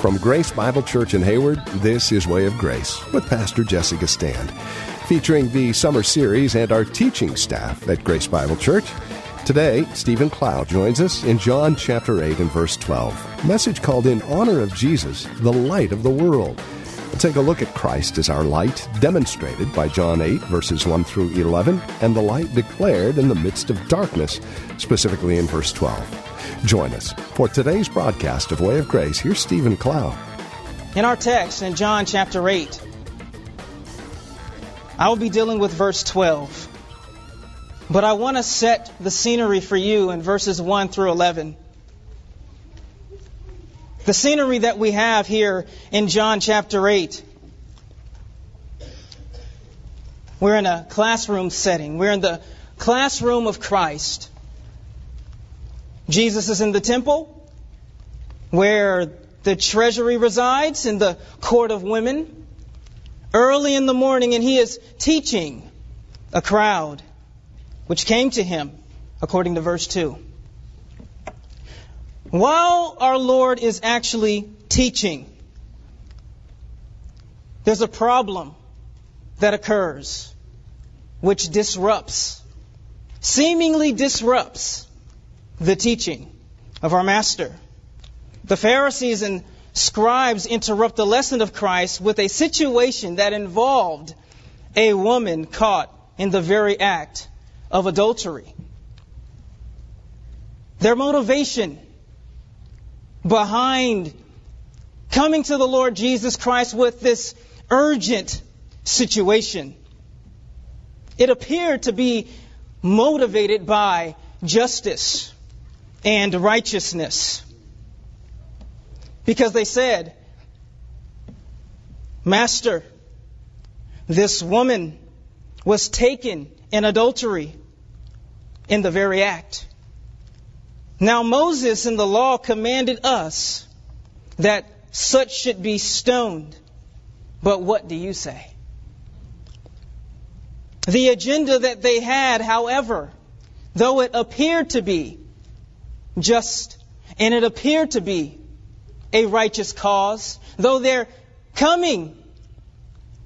From Grace Bible Church in Hayward, this is Way of Grace with Pastor Jesse Gistand, featuring the summer series and our teaching staff at Grace Bible Church. Today, Stephen Clow joins us in John chapter 8 and verse 12. A message called In Honor of Jesus, the Light of the World. We'll take a look at Christ as our light, demonstrated by John 8, verses 1 through 11, and the light declared in the midst of darkness, specifically in verse 12. Join us for today's broadcast of Way of Grace. Here's Stephen Clow. In our text in John chapter 8, I will be dealing with verse 12. But I want to set the scenery for you in verses 1 through 11. The scenery that we have here in John chapter 8. We're in a classroom setting. We're in the classroom of Christ. Jesus is in the temple where the treasury resides, in the court of women, early in the morning, and he is teaching a crowd which came to him, according to verse 2. While our Lord is actually teaching, there's a problem that occurs which disrupts, seemingly disrupts the teaching of our Master. The Pharisees and scribes interrupt the lesson of Christ with a situation that involved a woman caught in the very act of adultery. Their motivation behind coming to the Lord Jesus Christ with this urgent situation, it appeared to be motivated by justice and righteousness. Because they said, Master, this woman was taken in adultery in the very act. Now, Moses in the law commanded us that such should be stoned. But what do you say? The agenda that they had, however, though it appeared to be just and it appeared to be a righteous cause, though they're coming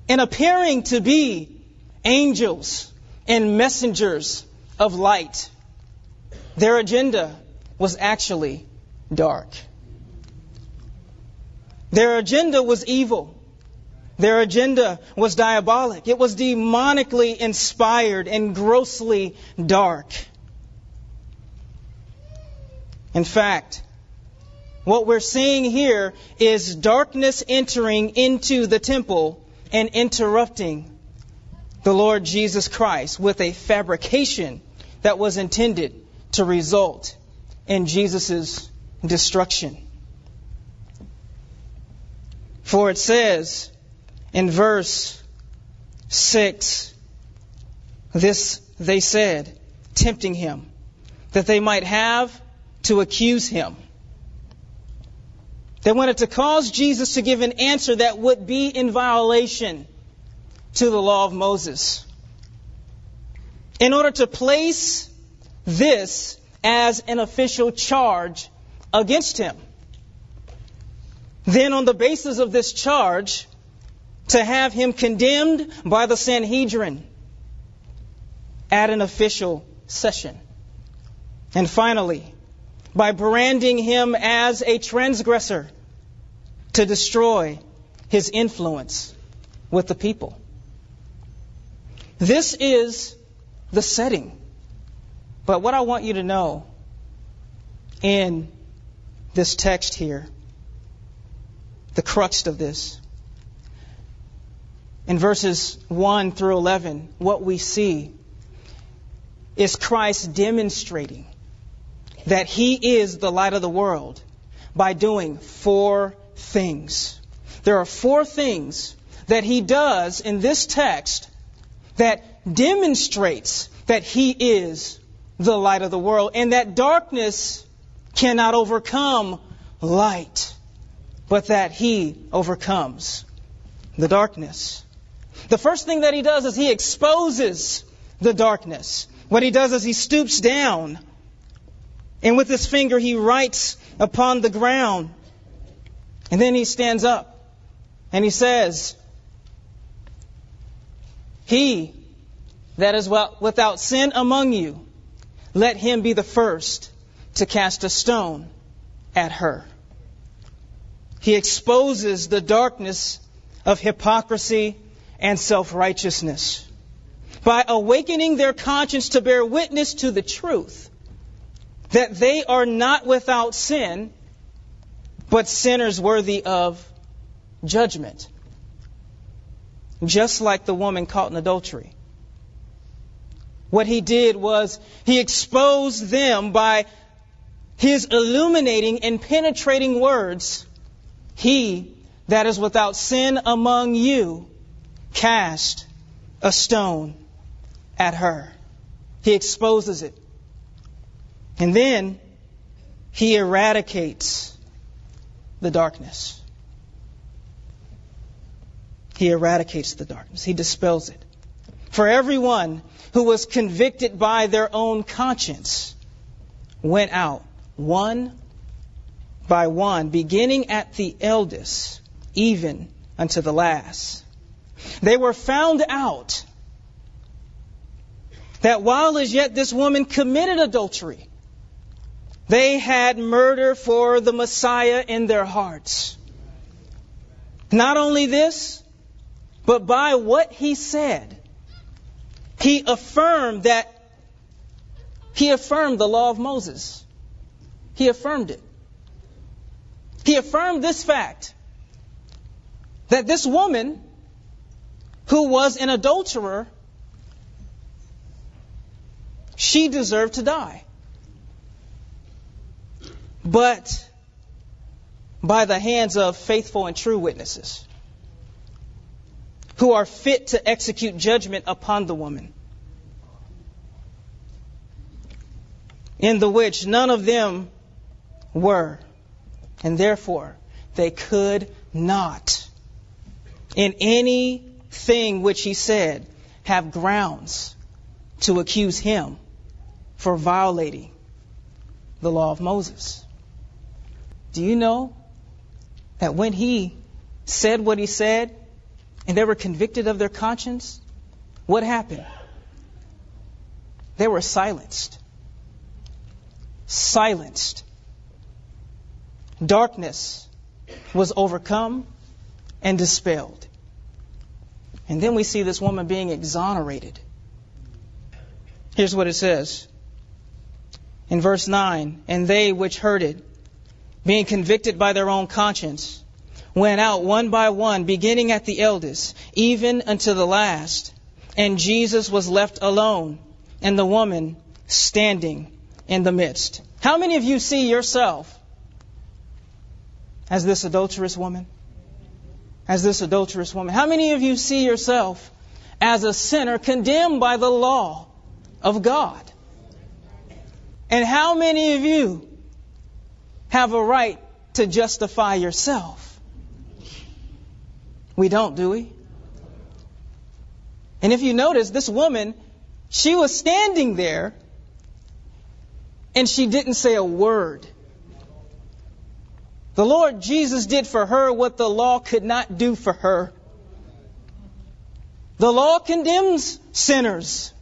and appearing to be angels and messengers of light, their agenda was actually dark. Their agenda was evil. Their agenda was diabolic. It was demonically inspired and grossly dark. In fact, what we're seeing here is darkness entering into the temple and interrupting the Lord Jesus Christ with a fabrication that was intended to result in Jesus' destruction. For it says in verse 6 this they said, tempting him, that they might have to accuse him. They wanted to cause Jesus to give an answer that would be in violation to the law of Moses. In order to place this as an official charge against him. Then, on the basis of this charge, to have him condemned by the Sanhedrin at an official session. And finally, by branding him as a transgressor to destroy his influence with the people. This is the setting. But what I want you to know in this text here, the crux of this. In verses 1 through 11, what we see is Christ demonstrating that he is the light of the world by doing four things. There are four things that he does in this text that demonstrates that he is the light of the world and that darkness cannot overcome light, but that he overcomes the darkness. The first thing that he does is he exposes the darkness. What he does is he stoops down and with his finger he writes upon the ground. And then he stands up and he says, He that is without sin among you, let him be the first to cast a stone at her. He exposes the darkness of hypocrisy and self righteousness by awakening their conscience to bear witness to the truth that they are not without sin, but sinners worthy of judgment. Just like the woman caught in adultery. What he did was he exposed them by his illuminating and penetrating words. He that is without sin among you cast a stone at her. He exposes it. And then he eradicates the darkness. He eradicates the darkness. He dispels it. For everyone who was convicted by their own conscience went out one by one, beginning at the eldest, even unto the last. They were found out that while as yet this woman committed adultery, they had murder for the Messiah in their hearts. Not only this, but by what he said, he affirmed that he affirmed the law of Moses. He affirmed it. He affirmed this fact that this woman who was an adulterer she deserved to die. But by the hands of faithful and true witnesses who are fit to execute judgment upon the woman, in the which none of them were, and therefore they could not, in anything which he said, have grounds to accuse him for violating the law of Moses. Do you know that when he said what he said and they were convicted of their conscience, what happened? They were silenced. Silenced. Darkness was overcome and dispelled. And then we see this woman being exonerated. Here's what it says in verse 9, and they which heard it, being convicted by their own conscience, went out one by one, beginning at the eldest, even unto the last. And Jesus was left alone, and the woman standing in the midst. How many of you see yourself as this adulterous woman? As this adulterous woman. How many of you see yourself as a sinner condemned by the law of God? And how many of you have a right to justify yourself? We don't, do we? And if you notice, this woman, she was standing there and she didn't say a word. The Lord Jesus did for her what the law could not do for her. The law condemns sinners.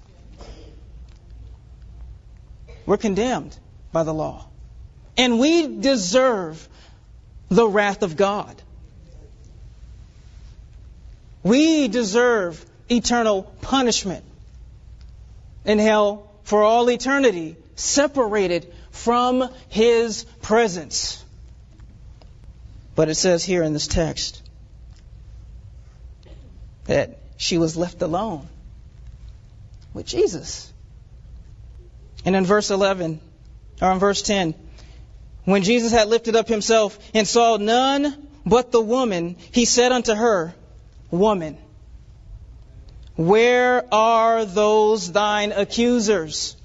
We're condemned by the law. And we deserve the wrath of God. We deserve eternal punishment in hell for all eternity, separated from His presence. But it says here in this text that she was left alone with Jesus. And in verse 11, or in verse 10, when Jesus had lifted up himself and saw none but the woman, he said unto her, Woman, where are those thine accusers?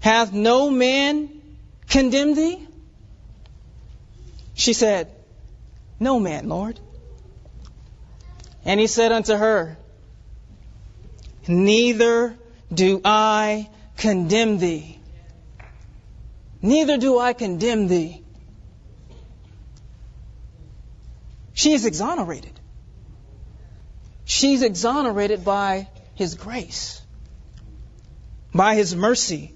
Hath no man condemned thee? She said, No man, Lord. And he said unto her, Neither do I condemn thee. Neither do I condemn thee. She is exonerated. She's exonerated by His grace, by His mercy.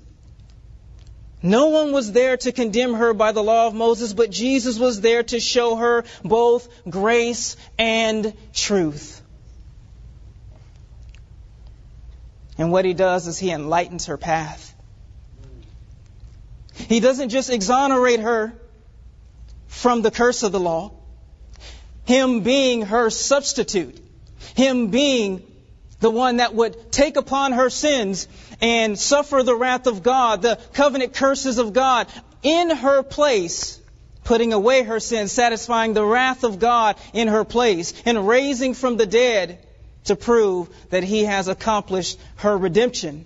No one was there to condemn her by the law of Moses, but Jesus was there to show her both grace and truth. And what he does is he enlightens her path. He doesn't just exonerate her from the curse of the law, him being her substitute, him being the one that would take upon her sins and suffer the wrath of God, the covenant curses of God in her place, putting away her sins, satisfying the wrath of God in her place, and raising from the dead to prove that he has accomplished her redemption.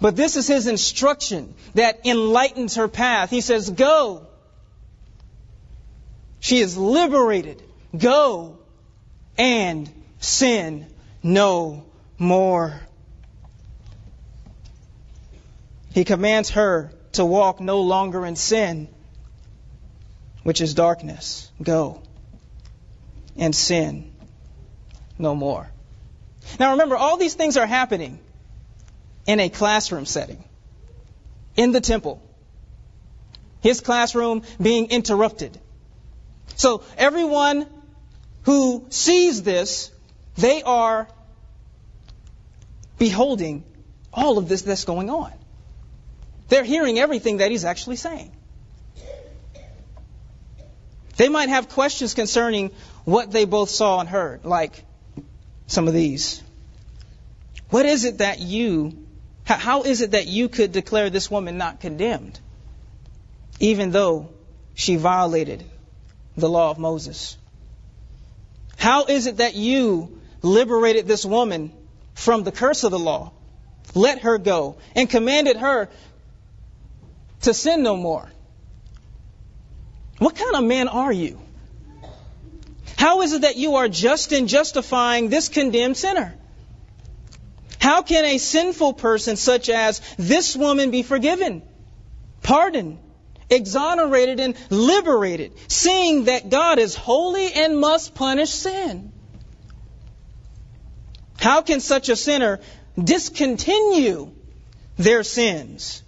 But this is his instruction that enlightens her path. He says, Go. She is liberated. Go and sin no more. He commands her to walk no longer in sin, which is darkness. Go and sin no more. Now remember, all these things are happening in a classroom setting, in the temple. His classroom being interrupted. So everyone who sees this, they are beholding all of this that's going on. They're hearing everything that he's actually saying. They might have questions concerning what they both saw and heard, like some of these. What is it that you, how is it that you could declare this woman not condemned, even though she violated the law of Moses? How is it that you liberated this woman from the curse of the law, let her go, and commanded her to sin no more. What kind of man are you? How is it that you are just in justifying this condemned sinner? How can a sinful person such as this woman be forgiven, pardoned, exonerated, and liberated, seeing that God is holy and must punish sin? How can such a sinner discontinue their sins,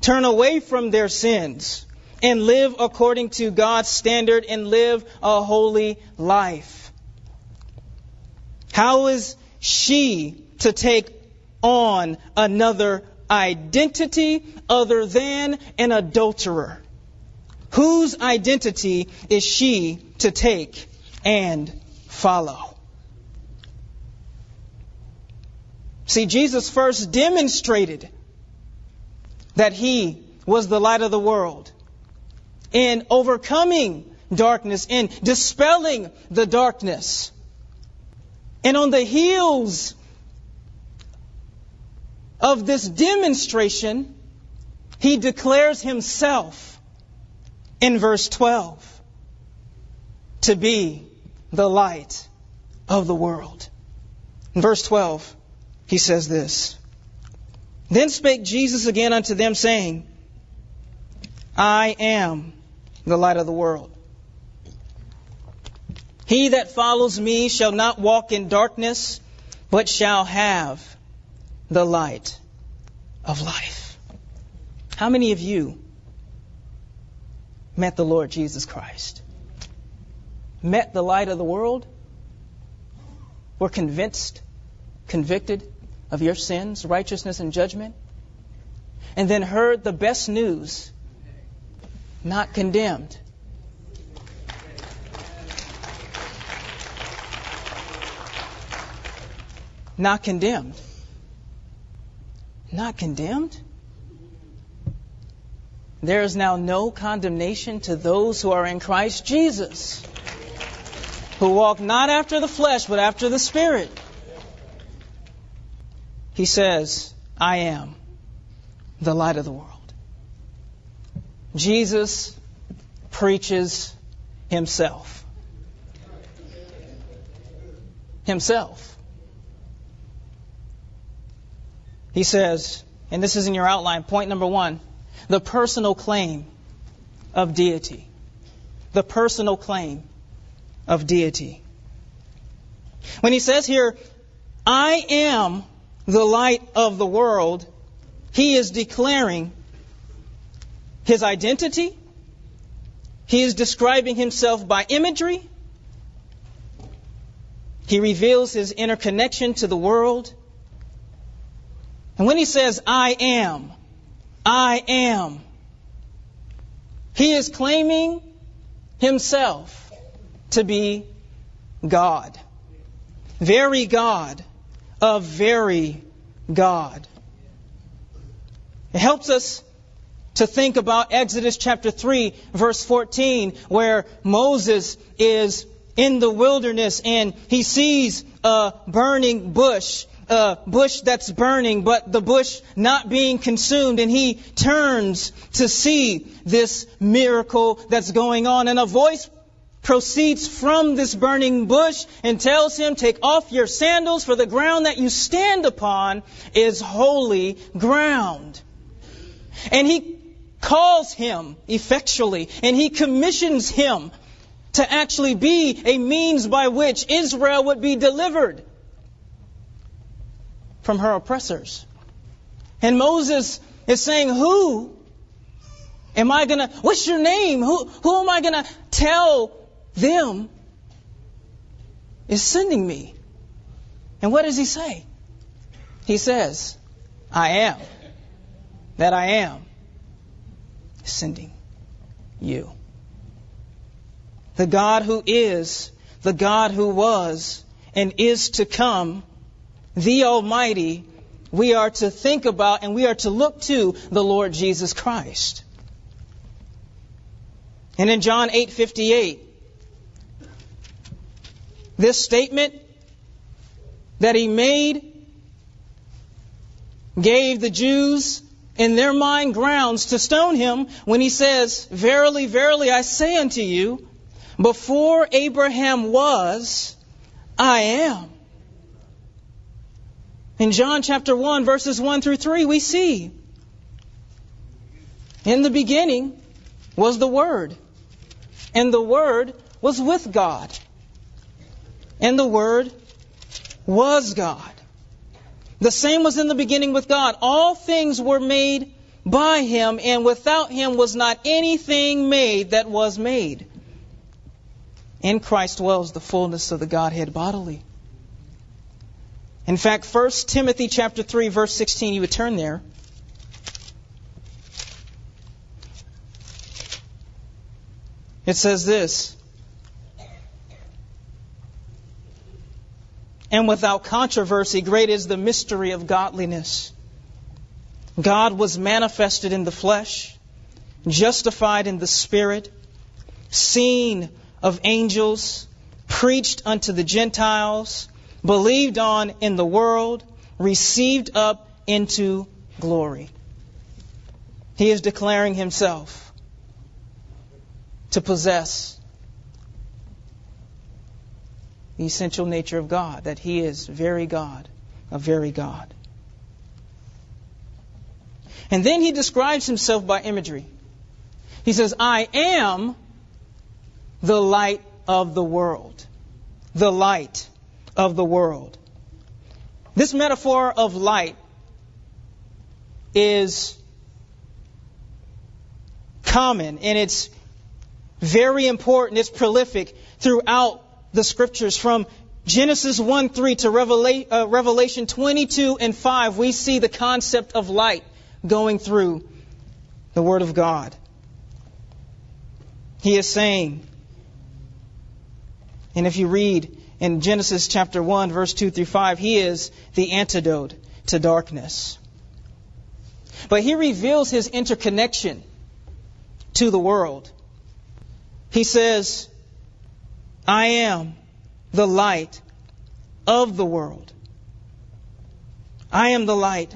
turn away from their sins, and live according to God's standard and live a holy life? How is she to take on another identity other than an adulterer? Whose identity is she to take and follow? See, Jesus first demonstrated that he was the light of the world in overcoming darkness, in dispelling the darkness. And on the heels of this demonstration, he declares himself in verse 12 to be the light of the world. In verse 12, he says this Then spake Jesus again unto them, saying, I am the light of the world. He that follows me shall not walk in darkness, but shall have the light of life. How many of you met the Lord Jesus Christ, met the light of the world, were convinced, convicted of your sins, righteousness, and judgment, and then heard the best news, not condemned. Not condemned. Not condemned? There is now no condemnation to those who are in Christ Jesus, who walk not after the flesh, but after the Spirit. He says, I am the light of the world. Jesus preaches himself. Himself. He says, and this is in your outline, point number one the personal claim of deity. The personal claim of deity. When he says here, I am the light of the world, he is declaring his identity. He is describing himself by imagery. He reveals his interconnection to the world. And when he says, I am, I am, he is claiming himself to be God. Very God of very God. It helps us to think about Exodus chapter 3, verse 14, where Moses is in the wilderness and he sees a burning bush, a bush that's burning, but the bush not being consumed, and he turns to see this miracle that's going on, and a voice proceeds from this burning bush and tells him, Take off your sandals, for the ground that you stand upon is holy ground. And he calls him effectually, and he commissions him to actually be a means by which Israel would be delivered from her oppressors. And Moses is saying, Who am I going to, what's your name? Who, who am I going to tell them is sending me? And what does he say? He says, I am that I am sending you. The God who is, the God who was, and is to come, the Almighty, we are to think about and we are to look to the Lord Jesus Christ. And in John 8:58, this statement that he made gave the Jews in their mind grounds to stone him when he says, Verily, verily, I say unto you, before Abraham was, I am. In John chapter 1, verses 1 through 3, we see, In the beginning was the Word, and the Word was with God, and the Word was God. The same was in the beginning with God. All things were made by him, and without him was not anything made that was made. In Christ dwells the fullness of the Godhead bodily. In fact, 1 Timothy chapter 3 verse 16, you would turn there. It says this, and without controversy, great is the mystery of godliness. God was manifested in the flesh, justified in the spirit, seen of angels, preached unto the Gentiles, believed on in the world, received up into glory. He is declaring himself to possess the essential nature of God, that He is very God, a very God. And then He describes Himself by imagery. He says, I am the light of the world. The light of the world. This metaphor of light is common and it's very important. It's prolific throughout the scriptures from Genesis 1 3 to uh, Revelation 22 and 5, we see the concept of light going through the Word of God. He is saying, and if you read in Genesis chapter 1, verse 2 through 5, he is the antidote to darkness. But he reveals his interconnection to the world. He says, I am the light of the world. I am the light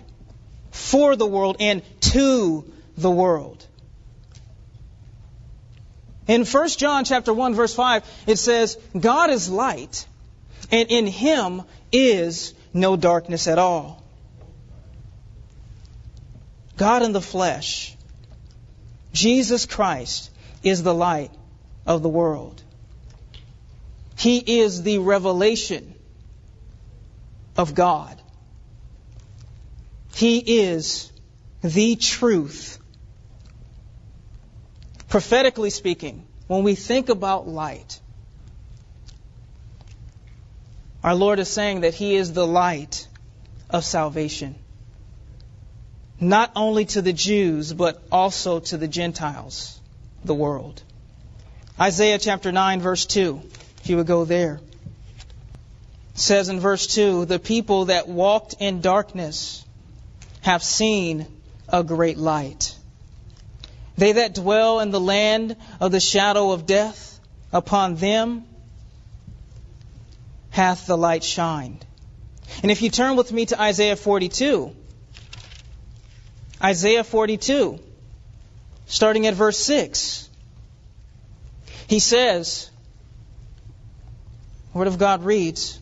for the world and to the world. In 1 John chapter 1 verse 5 it says God is light and in him is no darkness at all. God in the flesh Jesus Christ is the light of the world. He is the revelation of God. He is the truth. Prophetically speaking, when we think about light, our Lord is saying that He is the light of salvation. Not only to the Jews, but also to the Gentiles, the world. Isaiah chapter 9, verse 2, if you would go there, says in verse 2 The people that walked in darkness have seen a great light. They that dwell in the land of the shadow of death, upon them hath the light shined. And if you turn with me to Isaiah 42, Isaiah 42, starting at verse 6, he says, Word of God reads,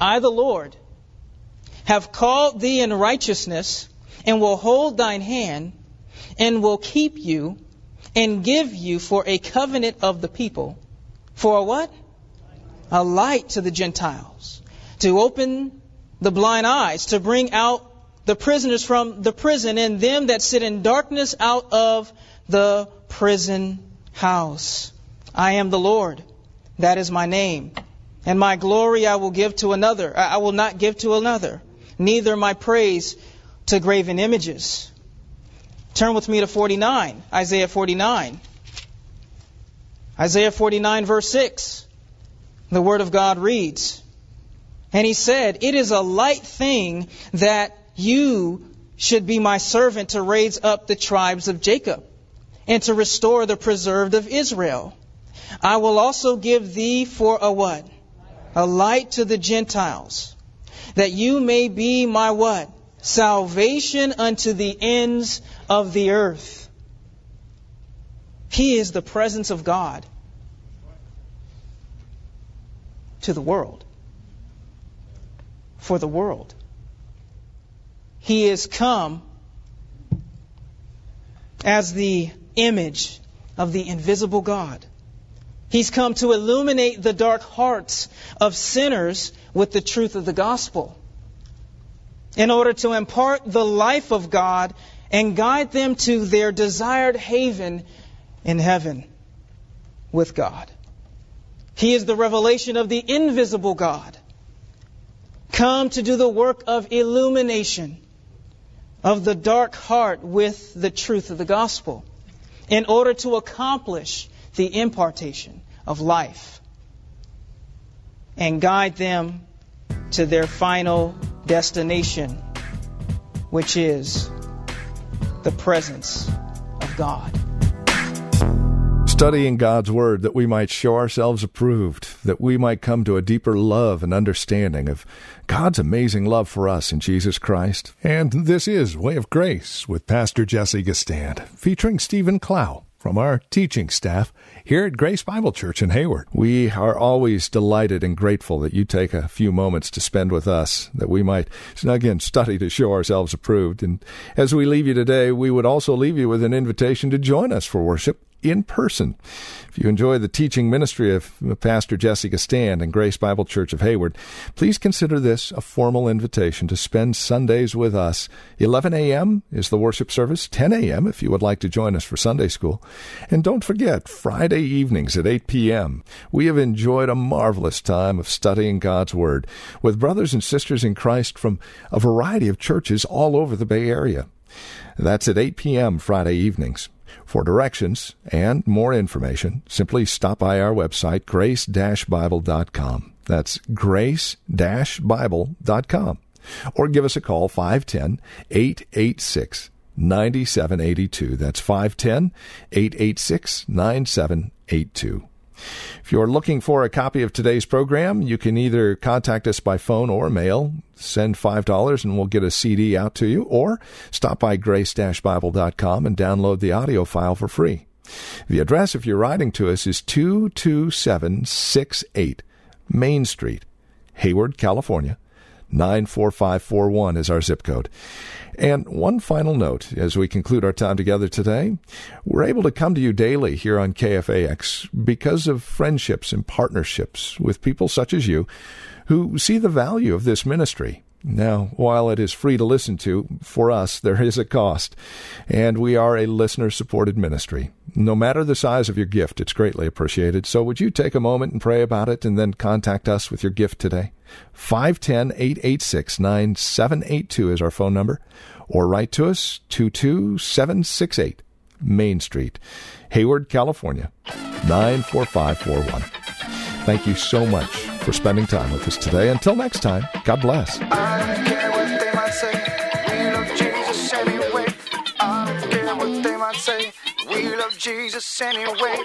I, the Lord, have called thee in righteousness, and will hold thine hand, and will keep you, and give you for a covenant of the people. For what? A light to the Gentiles. To open the blind eyes, to bring out the prisoners from the prison, and them that sit in darkness out of the prison house. I am the Lord. That is my name. And my glory I will give to another. I will not give to another neither my praise to graven images. Turn with me to 49, Isaiah 49. Isaiah 49, verse 6. The Word of God reads, And he said, It is a light thing that you should be my servant to raise up the tribes of Jacob and to restore the preserved of Israel. I will also give thee for a what? A light to the Gentiles that you may be my what? Salvation unto the ends of the earth. He is the presence of God to the world. For the world. He is come as the image of the invisible God. He's come to illuminate the dark hearts of sinners with the truth of the gospel in order to impart the life of God and guide them to their desired haven in heaven with God. He is the revelation of the invisible God, come to do the work of illumination of the dark heart with the truth of the gospel in order to accomplish the impartation of life and guide them to their final destination, which is the presence of God. Studying God's Word that we might show ourselves approved, that we might come to a deeper love and understanding of God's amazing love for us in Jesus Christ. And this is Way of Grace with Pastor Jesse Gistand, featuring Stephen Clow from our teaching staff here at Grace Bible Church in Hayward. We are always delighted and grateful that you take a few moments to spend with us, that we might, again, study to show ourselves approved. And as we leave you today, we would also leave you with an invitation to join us for worship in person. If you enjoy the teaching ministry of Pastor Jesse Gistand and Grace Bible Church of Hayward, please consider this a formal invitation to spend Sundays with us. 11 a.m. is the worship service, 10 a.m. if you would like to join us for Sunday school. And don't forget, Friday evenings at 8 p.m., we have enjoyed a marvelous time of studying God's Word with brothers and sisters in Christ from a variety of churches all over the Bay Area. That's at 8 p.m. Friday evenings. For directions and more information, simply stop by our website, grace-bible.com. That's grace-bible.com. Or give us a call 510 886 9782. That's 510 886 9782. If you're looking for a copy of today's program, you can either contact us by phone or mail. Send $5 and we'll get a CD out to you, or stop by grace-bible.com and download the audio file for free. The address, if you're writing to us, is 22768 Main Street, Hayward, California. 94541 is our zip code. And one final note as we conclude our time together today. We're able to come to you daily here on KFAX because of friendships and partnerships with people such as you who see the value of this ministry now, while it is free to listen to, for us, there is a cost, and we are a listener supported ministry. No matter the size of your gift, it's greatly appreciated. So, would you take a moment and pray about it and then contact us with your gift today? 510 886 9782 is our phone number, or write to us 22768 Main Street, Hayward, California 94541. Thank you so much for spending time with us today. Until next time, God bless. Jesus anyway.